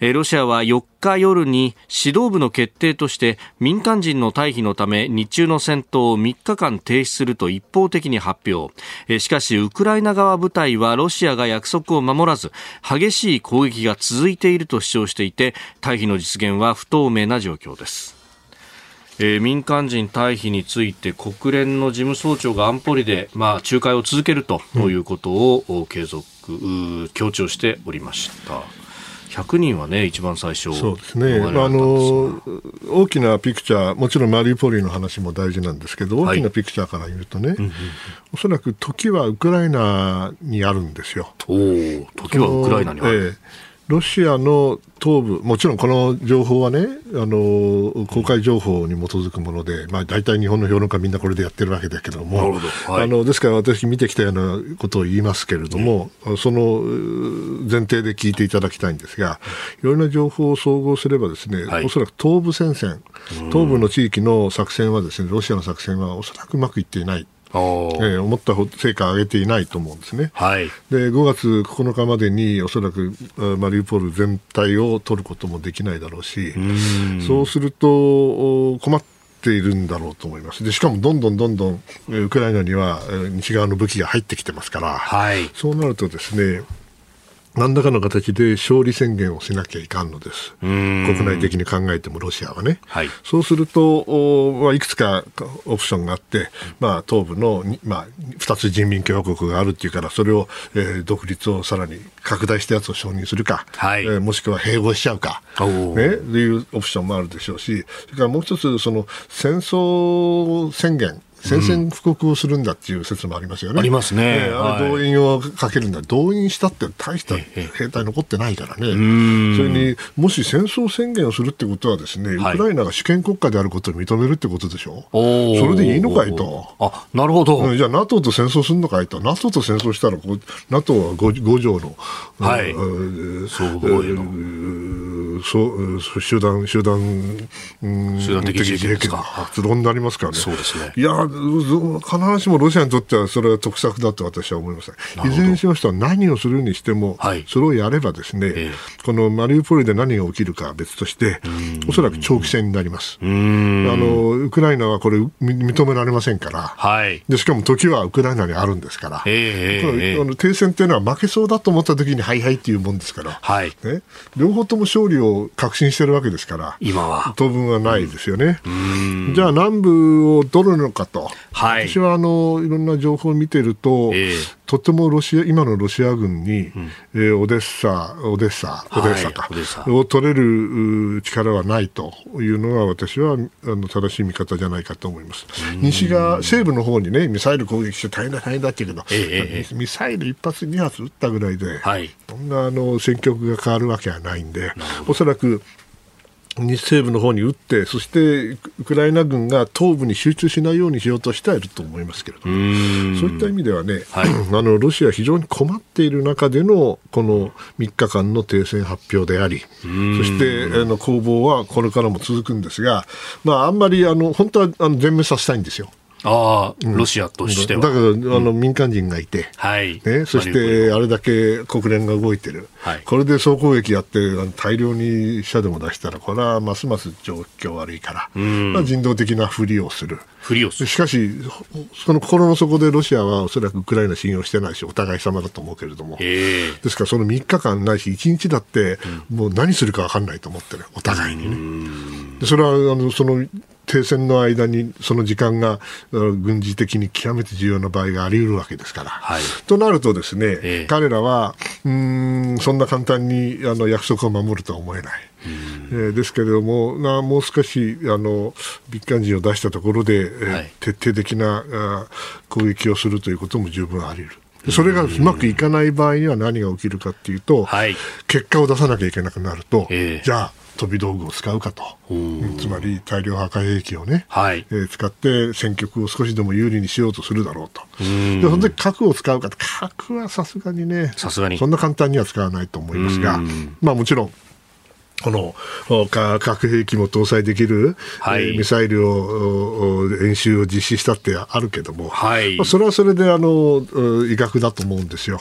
ロシアは4日夜に指導部の決定として民間人の退避のため日中の戦闘を3日間停止すると一方的に発表しかしウクライナ側部隊はロシアが約束を守らず激しい攻撃が続いていると主張していて退避の実現は不透明な状況ですえー、民間人退避について国連の事務総長が安保理で、まあ、仲介を続けるということを継続、強調しておりました。100人はね、一番最初、そうですね、あの大きなピクチャー、もちろんマリウポリの話も大事なんですけど、大きなピクチャーから言うとね、はい、おそらく時はウクライナにあるんですよ。お時はウクライナにある。えーロシアの東部、もちろんこの情報はね、あの公開情報に基づくもので、まあ、大体日本の評論家みんなこれでやってるわけだけども、ど。はい、あのですから私、見てきたようなことを言いますけれども、うん、その前提で聞いていただきたいんですが、いろいろな情報を総合すれば、ですね、はい、おそらく東部戦線、東部の地域の作戦は、ですねロシアの作戦はおそらくうまくいっていない。えー、思った成果を上げていないと思うんですね。はい、で5月9日までにおそらくマリウポール全体を取ることもできないだろうしそうすると困っているんだろうと思います。でしかもどんどんどんどんウクライナには西側の武器が入ってきてますから、はい、そうなるとですね何らかの形で勝利宣言をしなきゃいかんのです。国内的に考えてもロシアはね。はい、そうすると、まあ、いくつかオプションがあって、まあ、東部の、まあ、2つ人民共和国があるっていうから、それを、えー、独立をさらに拡大したやつを承認するか、はい、えー、もしくは併合しちゃうか、ね、というオプションもあるでしょうし、それからもう一つ、その戦争宣言、宣戦布告をするんだっていう説もありますよね。ありますね。えー、動員をかけるんだ、動員したって大した兵隊残ってないからね。それに、もし戦争宣言をするってことはですね、ウクライナが主権国家であることを認めるってことでしょ？はい、それでいいのかいと。あ、なるほど。じゃあ NATO と戦争するのかいと。NATO と戦争したら、NATO は 5, 5条の、はい。そうそう集団、集団、集団的自衛権が発動になりますからね。そうですね。いや、必ずしもロシアにとってはそれは得策だと私は思います。いずれにしましては何をするにしても、はい、それをやればですね、えー、このマリウポリで何が起きるかは別として、おそらく長期戦になります。あのウクライナはこれ認められませんから、はい、でしかも時はウクライナにあるんですから、えー、あの停戦っていうのは負けそうだと思った時にはいはいっていうもんですから、はい。ね、両方とも勝利を確信してるわけですから、今は。当分はないですよね。じゃあ南部を取るのかと。はい、私はあのいろんな情報を見てると、えー、とてもロシア今のロシア軍に、うん、えー、オデッサ、オデッサ、オデッサか、はい、を取れる力はないというのは、私はあの正しい見方じゃないかと思います。西側、西部の方にね、ミサイル攻撃して大変だ、大変だけど、えー、ミサイル1発、2発撃ったぐらいで、はい、そんなあの戦局が変わるわけはないんで、おそらく日西部の方に撃って、そしてウクライナ軍が東部に集中しないようにしようとしてはいると思いますけれども、そういった意味ではね、はい、あのロシア非常に困っている中でのこの3日間の停戦発表であり、そしてあの攻防はこれからも続くんですが、まあ、あんまりあの本当はあの全滅させたいんですよ。ああ、ロシアとしては。だけど、あの、民間人がいて、はい。ね、そして、あれだけ国連が動いてる。はい。これで総攻撃やって、大量に死者でも出したら、これはますます状況悪いから、まあ、人道的なふりをする。ふりをする。しかし、その心の底でロシアはおそらくウクライナ信用してないし、お互い様だと思うけれども、ですからその3日間ないし、1日だって、もう何するか分かんないと思ってる、お互いにね。それはあのその停戦の間にその時間が軍事的に極めて重要な場合があり得るわけですから。はい、となるとですね、ええ、彼らはうんそんな簡単にあの約束を守るとは思えない。えー、ですけれどもなもう少しあのビッ人を出したところで、えー、はい、徹底的なあ攻撃をするということも十分あり得る。それがうまくいかない場合には何が起きるかというと、はい、結果を出さなきゃいけなくなると、えー、じゃあ飛び道具を使うかと、つまり大量破壊兵器をね、はい。えー、使って戦局を少しでも有利にしようとするだろうと、でそんで核を使うかと、核はさすがにね、さすがに。そんな簡単には使わないと思いますが、まあ、もちろん、この核兵器も搭載できる、はい、ミサイルを演習を実施したってあるけども、はい、それはそれであの医学だと思うんですよ。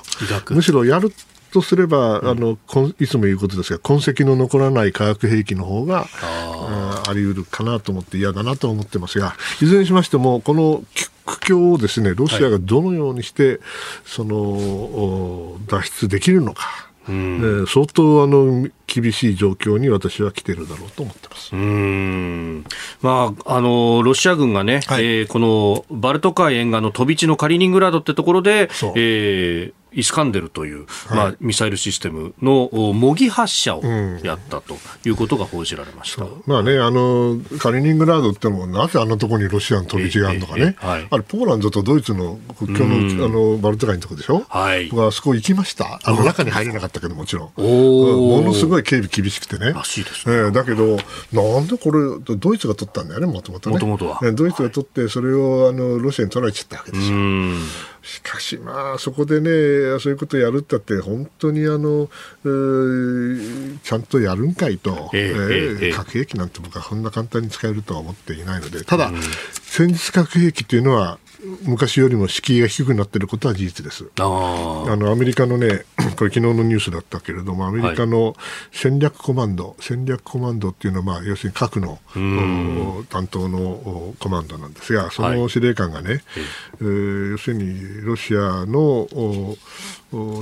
むしろやるとすれば、うん、あのいつも言うことですが痕跡の残らない化学兵器の方がああり得るかなと思って嫌だなと思ってますがいずれにしましてもこの苦境をですねロシアがどのようにして、はい、その脱出できるのか。うん、えー、相当あの厳しい状況に私は来てるだろうと思ってます。うん。まあ、あのロシア軍がね、はい、えー、このバルト海沿岸の飛び地のカリーニングラードってところで、えー、イスカンデルという、はい、まあ、ミサイルシステムの模擬発射をやったということが報じられました、う。ん、まあね、あのカリニングラードってもなぜあんなところにロシアの飛び地があるのかね、はい、あれポーランドとドイツの国境の,、あのバルト海のところでしょ、はい、僕はあそこ行きました。あの中に入れなかったけどもちろん。ものすごい警備厳しくてね。らしいですね、えー、だけどなんでこれドイツが取ったんだよねもともとねドイツが取ってそれをあのロシアに取られちゃったわけですよ。しかし、まあ、そこでね、そういうことをやるったって、本当にあの、えー、ちゃんとやるんかいと、えー、えー、核兵器なんて僕はそんな簡単に使えるとは思っていないので、ただ、うん、戦術核兵器というのは、昔よりも敷居が低くなっていることは事実です。あのアメリカのね、これ昨日のニュースだったけれども、アメリカの戦略コマンド、はい、戦略コマンドっていうのは、まあ、要するに核の担当のコマンドなんですが、その司令官がね、はい、えー、要するにロシアの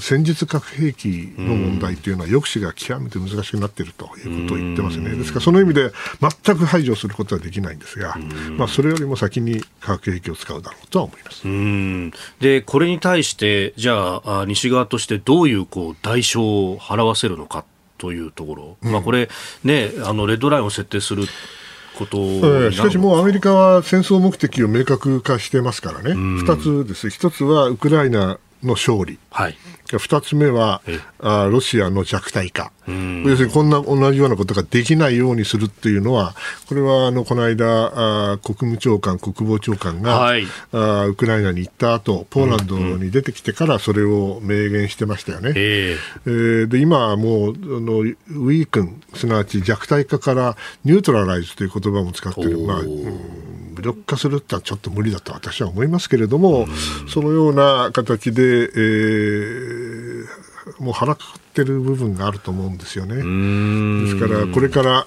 戦術核兵器の問題というのは抑止が極めて難しくなっているということを言ってますね。ですからその意味で全く排除することはできないんですが、まあ、それよりも先に化学兵器を使うだろうとは思います。でこれに対して、じゃあ、西側としてどういうこう代償を払わせるのかというところ、うん、まあ、これ、ね、あのレッドラインを設定することしかしもうアメリカは戦争目的を明確化してますからね、2つです、1つはウクライナの勝利、はい、2つ目はあロシアの弱体化、要するにこんな同じようなことができないようにするっていうのは、これはあのこの間あ、国務長官、国防長官が、はい、あウクライナに行った後ポーランドに出てきてからそれを明言してましたよね。えー、で今はもうあのウィークン、すなわち弱体化からニュートラライズという言葉も使ってる。まあうん無力化するってのはちょっと無理だと私は思いますけれども、そのような形で、えー、もう腹くくってる部分があると思うんですよね。ですから、これから あ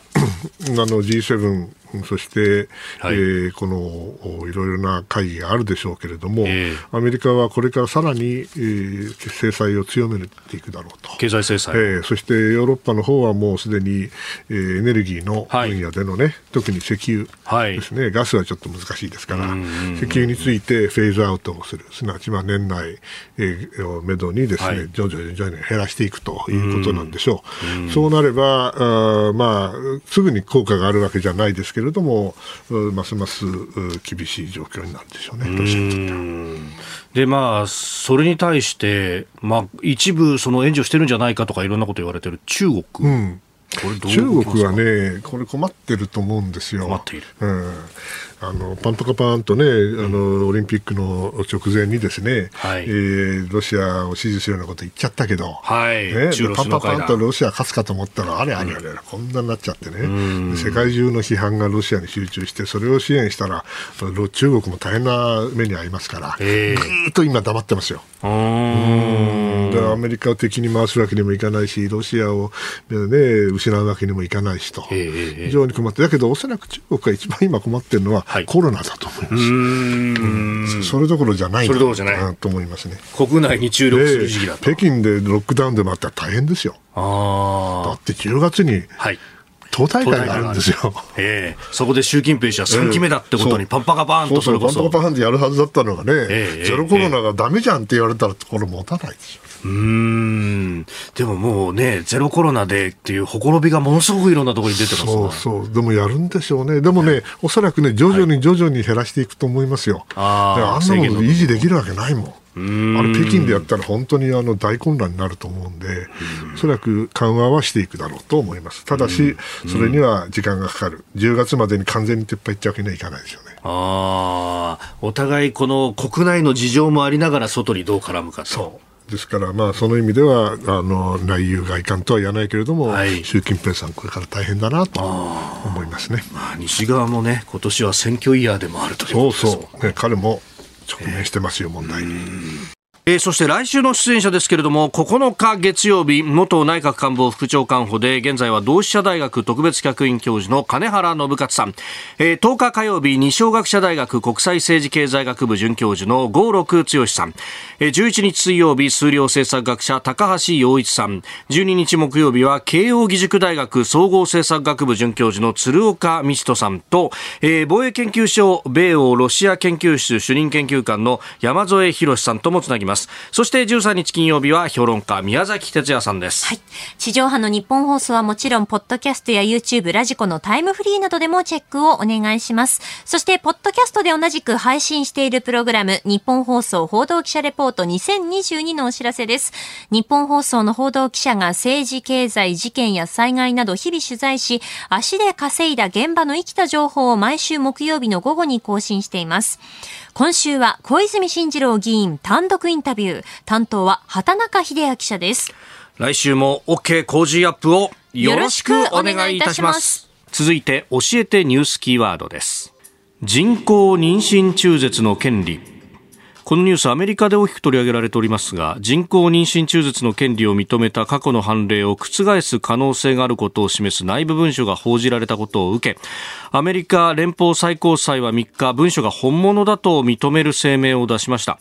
の G7 そして、はい、えー、このいろいろな会議があるでしょうけれども、えー、アメリカはこれからさらに、えー、制裁を強めていくだろうと。経済制裁、えー、そしてヨーロッパの方はもうすでに、えー、エネルギーの分野でのね、はい、特に石油ですね、はい、ガスはちょっと難しいですから、石油についてフェーズアウトをする、すなわちまあ年内、えー、をめどにですね、はい、徐々に徐々に減らしていくということなんでしょう。うそうなればあ、まあ、すぐに効果があるわけじゃないですけれども、ますます厳しい状況になるでしょうね、ロシアにとっては。でまあ、それに対して、まあ、一部その援助してるんじゃないかとかいろんなこと言われてる中国。うん中国はね、これ困ってると思うんですよ。困っている。うん。あのパンとかパンとね、あのオリンピックの直前にですね、はい、えー、ロシアを支持するようなこと言っちゃったけど、はい。ね、パンパパンとロシア勝つかと思ったら、あれあれあれ、うん、こんなになっちゃってね、世界中の批判がロシアに集中して、それを支援したら、中国も大変な目に遭いますから、ぐーっと今、黙ってますよ。うん。アメリカを敵に回すわけにもいかないし、ロシアを、ね、失うわけにもいかないしと、非常に困って、だけど、おそらく中国が一番今困ってるのは、はい、コロナだと思います。うん、それどころじゃないそれどころじゃない。と思いますね。国内に注力する時期だと、北京でロックダウンでもあったら大変ですよ。あだって10月に、はい党大会があるんですよ。ええ。ー、そこで習近平氏は3期目だってことにパンパカパーンとそれこそ。パンパカパーンってやるはずだったのがね、えー、ゼロコロナがだめじゃんって言われたらこれ持たないでしょ。うん。でももうね、ゼロコロナでっていうほころびがものすごくいろんなところに出てますそうそう、でもやるんでしょうね、でもね、おそらくね、徐々に徐々に減らしていくと思いますよ、ああんなもの維持できるわけないもん。あれ北京でやったら本当にあの大混乱になると思うんで、おそらく緩和はしていくだろうと思います。ただし、それには時間がかかる。10月までに完全に撤廃っちゃうわけにはいかないですよね。ああ、お互いこの国内の事情もありながら外にどう絡むかと。そう。ですから、まあ、その意味ではあの内憂外患とは言わないけれども、はい、習近平さん、これから大変だなと思いますね、まあ、西側もね、今年は選挙イヤーでもあるということですそうそう、ね、彼も直面してますよ、問題に。えー、そして来週の出演者ですけれども9日月曜日元内閣官房副長官補で現在は同志社大学特別客員教授の金原信勝さん、えー、10日火曜日二松学舎大学国際政治経済学部准教授の郷六剛さん、えー、11日水曜日数量政策学者高橋洋一さん。12日木曜日は慶應義塾大学総合政策学部准教授の鶴岡道人さんと、えー、防衛研究所米欧ロシア研究室主任研究官の山添博さんともつなぎます。ます。そして13日金曜日は評論家宮崎哲也さんです、はい、地上波の日本放送はもちろんポッドキャストや YouTube ラジコのタイムフリーなどでもチェックをお願いします。そしてポッドキャストで同じく配信しているプログラム日本放送報道記者レポート2022のお知らせです。日本放送の報道記者が政治経済事件や災害など日々取材し足で稼いだ現場の生きた情報を毎週木曜日の午後に更新しています。今週は小泉進次郎議員単独インタビュー。担当は畑中秀明記者です。来週も OK 工事アップをよろしくお願いいたします。続いて教えてニュースキーワードです。人工妊娠中絶の権利。このニュースアメリカで大きく取り上げられておりますが人工妊娠中絶の権利を認めた過去の判例を覆す可能性があることを示す内部文書が報じられたことを受けアメリカ連邦最高裁は3日文書が本物だと認める声明を出しました。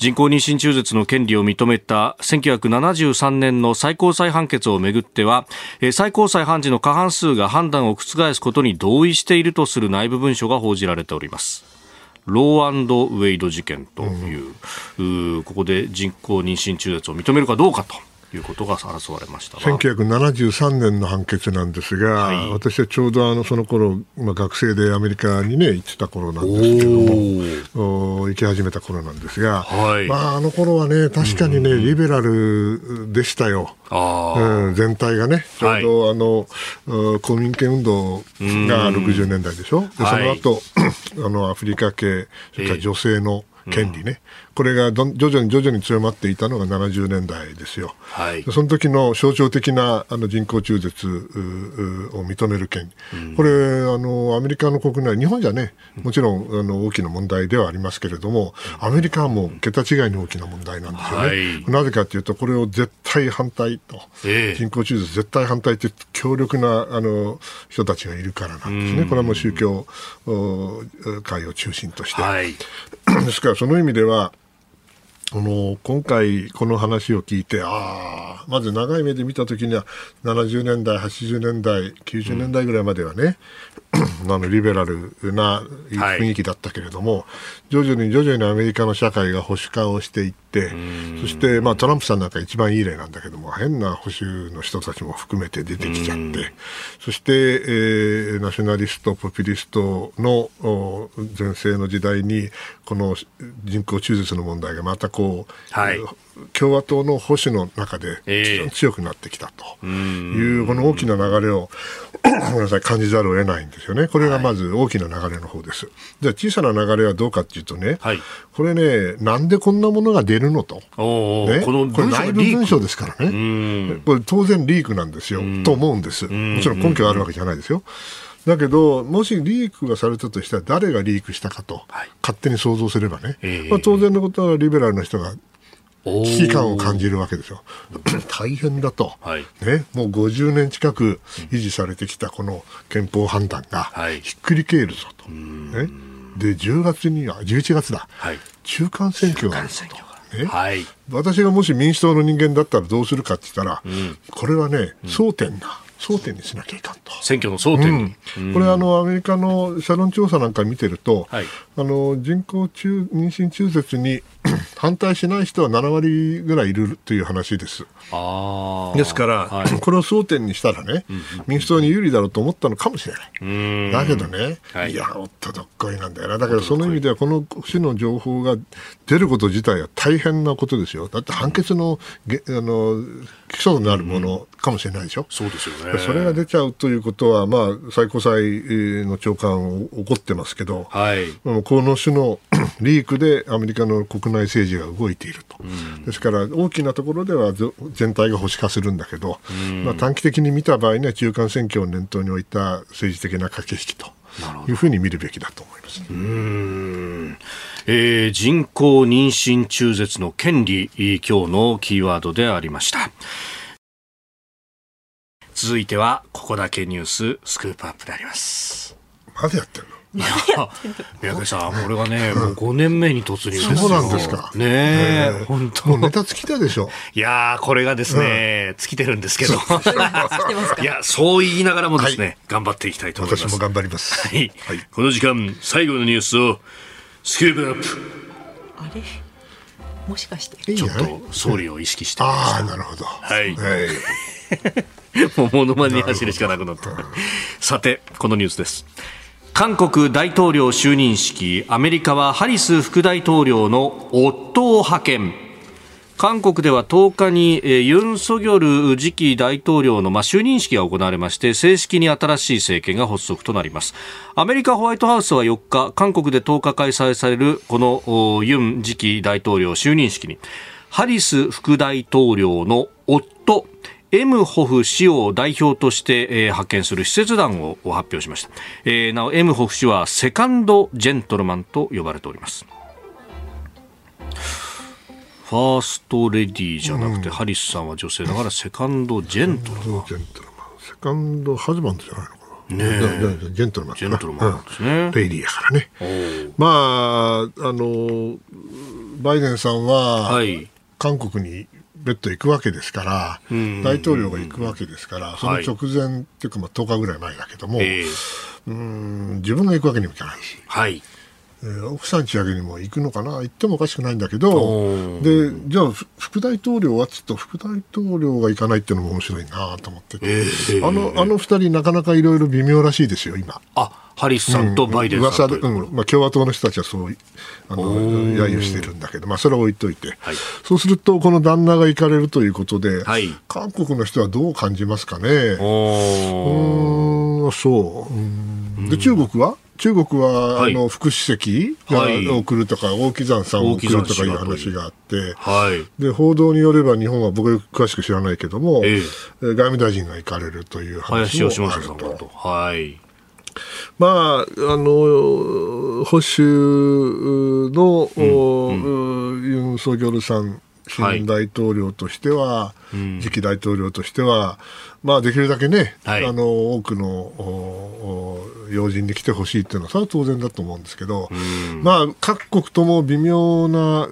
人工妊娠中絶の権利を認めた1973年の最高裁判決をめぐっては最高裁判事の過半数が判断を覆すことに同意しているとする内部文書が報じられております。ローアンドウェイド事件という、うん、ここで人工妊娠中絶を認めるかどうかと。いうことが争われました1973年の判決なんですが、はい、私はちょうどあのその頃、まあ、学生でアメリカに、ね、行ってた頃なんですけども行き始めた頃なんですが、はい。まあ、あの頃はね確かにね、リベラルでしたよ。うん、全体がね、ちょうど、はい、あの公民権運動が60年代でしょ、でその後、あのアフリカ系、それから女性の権利ね、これがど徐々に徐々に強まっていたのが70年代ですよ、はい、その時の象徴的なあの人工中絶を認める権利、うん、これあの、アメリカの国内、日本じゃね、もちろんあの大きな問題ではありますけれども、アメリカはもう桁違いに大きな問題なんですよね。はい、なぜかというと、これを絶対反対と、えー、人工中絶絶対反対という強力なあの人たちがいるからなんですね、これはもう宗教界を中心として。はい、ですから、その意味では、あの今回、この話を聞いて、あ、まず長い目で見た時には、70年代、80年代、90年代ぐらいまではね、あのリベラルな雰囲気だったけれども、はい、徐々に徐々にアメリカの社会が保守化をしていって、そして、まあ、トランプさんなんか一番いい例なんだけども、変な保守の人たちも含めて出てきちゃって、そして、えー、ナショナリスト、ポピュリストの全盛の時代に、この人工中絶の問題がまたこう、はい、共和党の保守の中で非常に強くなってきたという、この大きな流れを ごめんなさい感じざるを得ないんですよね。これがまず大きな流れの方です。じゃあ小さな流れはどうかっていうとね、はい、これね、なんでこんなものが出るのと。ね、これ内部文書ですからね。これ当然リークなんですよ、と思うんです。もちろん根拠があるわけじゃないですよ。だけど、もしリークがされたとしたら誰がリークしたかと、はい、勝手に想像すればね、えー、まあ、当然のことはリベラルの人が危機感を感じるわけですよ。大変だと、はい、ね、もう50年近く維持されてきたこの憲法判断がひっくり返るぞと。ね、で、10月には、11月だ、はい、中間選挙があるぞと。ね。はい、私がもし民主党の人間だったらどうするかって言ったら、うん、これはね、争点な争点にしなきゃいかんと。選挙の争点、うん、これあの、アメリカの社論調査なんか見てると、はい、あの人工中妊娠中絶に 反対しない人は7割ぐらいいるという話です。ですから、はい、これを争点にしたらね、民主党に有利だろうと思ったのかもしれない。だけどね、はい、いや、おっとどっこいなんだよな。だけど、その意味では、この種の情報が出ること自体は大変なことですよ。だって判決のあの基礎になるものかもしれないでしょ。そうですよね。それが出ちゃうということは、まあ、最高裁の長官怒ってますけど、はい、この種の リークでアメリカの国内政治が動いていると。ですから、大きなところでは全体が保守化するんだけど、まあ、短期的に見た場合には中間選挙を念頭に置いた政治的な駆け引きと。いうふうに見るべきだと思います。うんえー、人工妊娠中絶の権利、今日のキーワードでありました。続いては、ここだけニューススクープアップであります。まだやってんの？い や、三宅さん、これがね、もう5年目に突入ですよ。そうなんですか。ねえ、本当。もうネタ尽きたでしょ。いやこれがですね、尽きてるんですけど。いや、そう言いながらもですね、頑張っていきたいと思います。私も頑張ります。はい。この時間、最後のニュースを、スクープアップ。あれ？もしかして。ちょっと、総理を意識してああ、なるほど。はい。はい もうモノマネに走るしかなくなった。さて、このニュースです。韓国大統領就任式アメリカはハリス副大統領の夫を派遣。韓国では10日に、ユン・ソギョル次期大統領の、ま就任式が行われまして正式に新しい政権が発足となります。アメリカホワイトハウスは4日韓国で10日開催されるこのユン次期大統領就任式にハリス副大統領の夫エムホフ氏を代表として、えー、派遣する使節団を発表しました、えー、なおエムホフ氏はセカンドジェントルマンと呼ばれております。ファーストレディーじゃなくて、うん、ハリスさんは女性だからセカンドジェントルマン、セカンドハズバンドじゃないのかな。ねジェントルマンジェントルマンですね、うん、レイリーやからね。まああのバイデンさんは、はい、韓国に別途行くわけですから、大統領が行くわけですから、その直前っていうか、まあ、10日ぐらい前だけども、うん自分が行くわけにもいかないし。はいえー、奥さんち上げにも行くのかな？行ってもおかしくないんだけどでじゃあ副大統領はつと副大統領が行かないっていうのも面白いなと思ってて、えー、あのあの二人なかなかいろいろ微妙らしいですよ今。あハリスさんとバイデンさん、う。んうん。まあ、共和党の人たちはそうあの揶揄してるんだけど、まあ、それは置いといて、はい、そうするとこの旦那が行かれるということで、はい、韓国の人はどう感じますかね？うんそう。で中国は？中国は、はい、あの副主席が送るとか、王岐山さんを送るとかいう話があって、はい、で報道によれば日本は僕詳しく知らないけども、えー、外務大臣が行かれるという話もあると。はい。まあ、あの保守の、うんうん、ユン・ソギョルさん新大統領としては、はい、次期大統領としては、まあ、できるだけね、はい、あの多くの要人に来てほしいっていうのは、それは当然だと思うんですけど、まあ、各国とも微妙な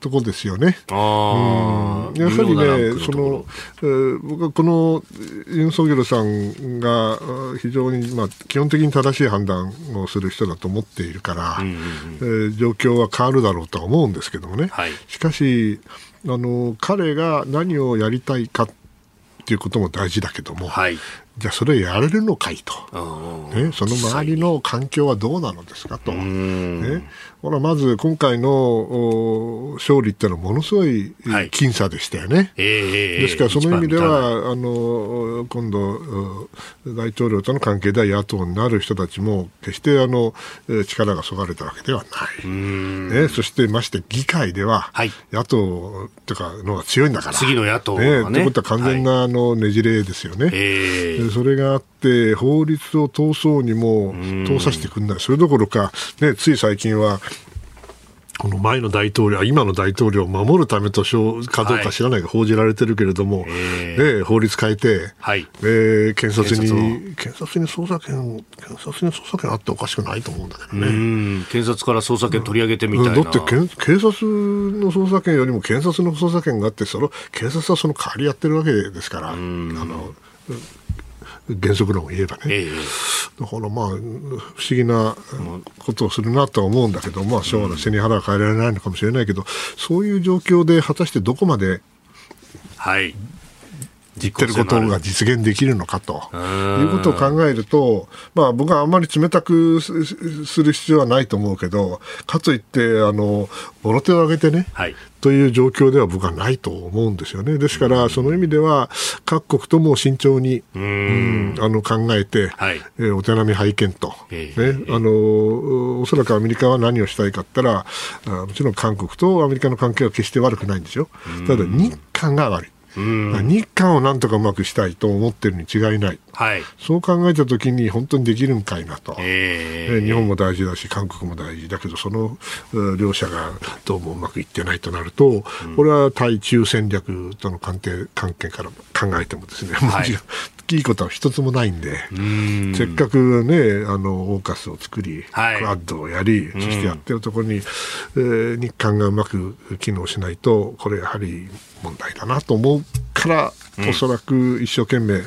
とこですよね。やはりね、その、えー、僕はこのユン・ソギョルさんが非常に、まあ、基本的に正しい判断をする人だと思っているから、えー、状況は変わるだろうとは思うんですけどもね。はい、しかしあの彼が何をやりたいかっていうことも大事だけども、はい、じゃあそれやれるのかいと、ね、その周りの環境はどうなのですかと、ね、ほらまず今回の勝利っていうのはものすごい僅差でしたよね。はい、ですからその意味ではあの今度大統領との関係では野党になる人たちも決してあの力がそがれたわけではない、ね、そしてまして議会では野党とかのが強いんだから。次の野党ね。ね。ということは完全なあのねじれですよね。それがあって法律を通そうにも通させてくんない。それどころか、ね、つい最近はこの前の大統領、今の大統領を守るためとかどうか知らないが報じられてるけれども、はい、ね、法律変えて、はい、えー、検察に検察に捜査権、検察に捜査権あっておかしくないと思うんだけどね。検察から捜査権取り上げてみたいな。だって警察の捜査権よりも検察の捜査権があって、その警察はその代わりやってるわけですから、あの原則論を言えばね、えだからまあ不思議なことをするなとは思うんだけど、まあ、しょうがない背に腹は変えられないのかもしれないけどそういう状況で果たしてどこまで、はい、言ってることが実現できるのかと。いうことを考えると、まあ、僕はあんまり冷たくする必要はないと思うけどかといってあのもろ手を挙げてね、はい、という状況では僕はないと思うんですよね。ですから、その意味では各国とも慎重にうん。あの考えて、はい、えー、お手並み拝見と、えー、ね、あのおそらくアメリカは何をしたいかったらあもちろん韓国とアメリカの関係は決して悪くないんですよ。ただ日韓が悪い。日韓をなんとかうまくしたいと思ってるに違いない、はい、そう考えたときに本当にできるんかいなと、えー、日本も大事だし韓国も大事だけどその両者がどうもうまくいってないとなると、うん、これは対中戦略との関係関係から考えてもですね、はい、いいことは一つもないんで、ん。せっかくね、あの、オーカスを作り、はい、クアッドをやり、そしてやってるところに、えー、日韓がうまく機能しないと、これやはり問題だなと思うから、うん、おそらく一生懸命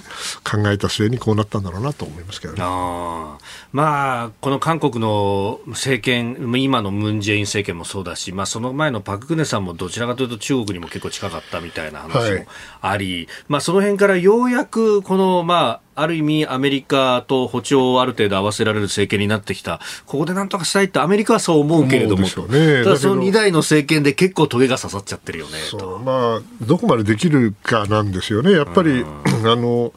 考えた末にこうなったんだろうなと思いますけどね。あまあ、この韓国の政権、今のムン・ジェイン政権もそうだし、まあ、その前のパク・クネさんもどちらかというと中国にも結構近かったみたいな話もあり、はい、まあ、その辺からようやくこの、まあ、ある意味アメリカと歩調をある程度合わせられる政権になってきた。ここでなんとかしたいってアメリカはそう思うけれども、ね、ただその2代の政権で結構トゲが刺さっちゃってるよねと。まあ、どこまでできるかなんですよね。やっぱり、あの、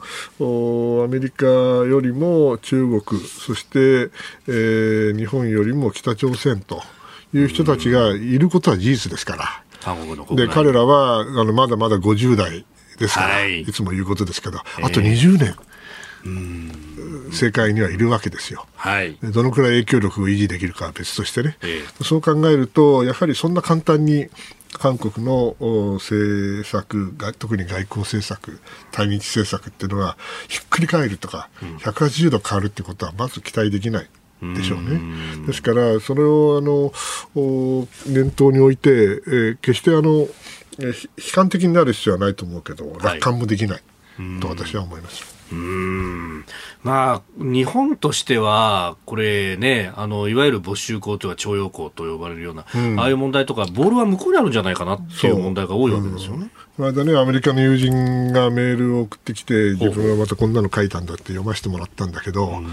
アメリカよりも中国、そして、えー、日本よりも北朝鮮という人たちがいることは事実ですから。で彼らはあのまだまだ50代ですから、はい、いつも言うことですけど、あと20年、世界にはいるわけですよ、はい、どのくらい影響力を維持できるかは別としてね、えー、そう考えると、やはりそんな簡単に韓国の政策が、特に外交政策、対日政策っていうのは、ひっくり返るとか、180度変わるってことは、まず期待できない。でしょうね。ですから、それをあの念頭に置いて、えー、決してあの悲観的になる必要はないと思うけど、楽観もできない、と私は思います。うん。まあ、日本としては、これね、あのいわゆる没収校というか徴用工と呼ばれるような、うん、ああいう問題とか、ボールは向こうにあるんじゃないかなっていう問題が多いわけですよね。この間ね、アメリカの友人がメールを送ってきて、自分はまたこんなの書いたんだって読ませてもらったんだけど、うん、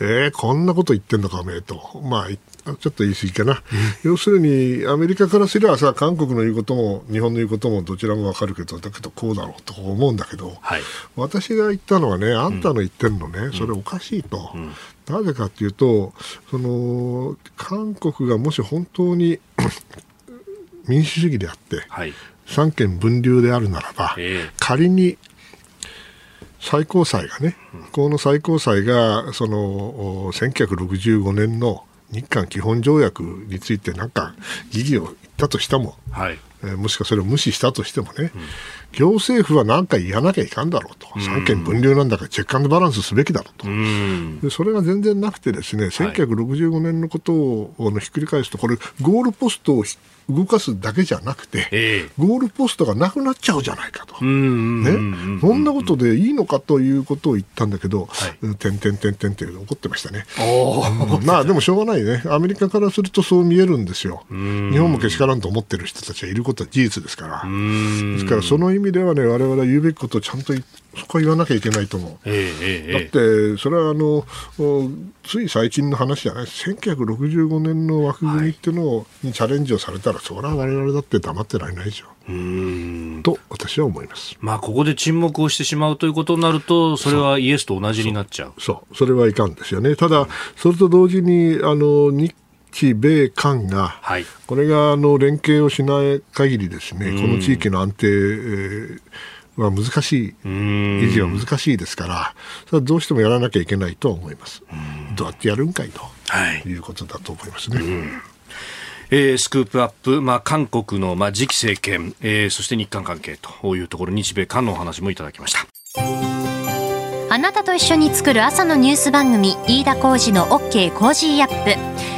えー、こんなこと言ってんのか、おめえと。まあ、ちょっと言い過ぎかな、要するにアメリカからすればさ韓国の言うことも日本の言うこともどちらも分かるけどだけどこうだろうと思うんだけど、はい、私が言ったのはねあんたの言ってるのね、うん、それおかしいと、うん、なぜかというとその韓国がもし本当に 民主主義であって、はい、三権分立であるならば、えー、仮に最高裁がね、この最高裁がその1965年の日韓基本条約についてなんか疑義を言ったとしても、はい、えー、もしくはそれを無視したとしてもね、うん、行政府は何か言わなきゃいかんだろうと、三権分離なんだからチェックアンドバランスすべきだろうと、うん、でそれが全然なくてですね、1965年のことをひっくり返すと、これ、ゴールポストを動かすだけじゃなくて、えー、ゴールポストがなくなっちゃうじゃないかと、ね、そんなことでいいのかということを言ったんだけど、はい、てんてんてんてんって怒ってましたね。うん、まあでもしょうがないね、アメリカからするとそう見えるんですよ、日本もけしからんと思ってる人たちがいることは事実ですから。ですから、その意味ではね、我々は言うべきことをちゃんとそこは言わなきゃいけないと思う。えー、だって、それはあのつい最近の話じゃない、1965年の枠組みっていうのにチャレンジをされたら、それは我々だって黙ってられないでしょ。う。ん。と私は思います、まあ、ここで沈黙をしてしまうということになると、それはイエスと同じになっちゃう。そう。それはいかんですよね、ただ、それと同時にあの日日米韓が、はい、これがあの連携をしない限りですね、この地域の安定、えーは難しい、維持は難しいですから、それはどうしてもやらなきゃいけないと思います。どうやってやるんかいと、はい、いうことだと思いますね。えー、 Scoop up、まあ、韓国の、まあ、次期政権、えー、そして日韓関係というところ日米韓のお話もいただきました。あなたと一緒に作る朝のニュース番組飯田浩司の OK コージーアップ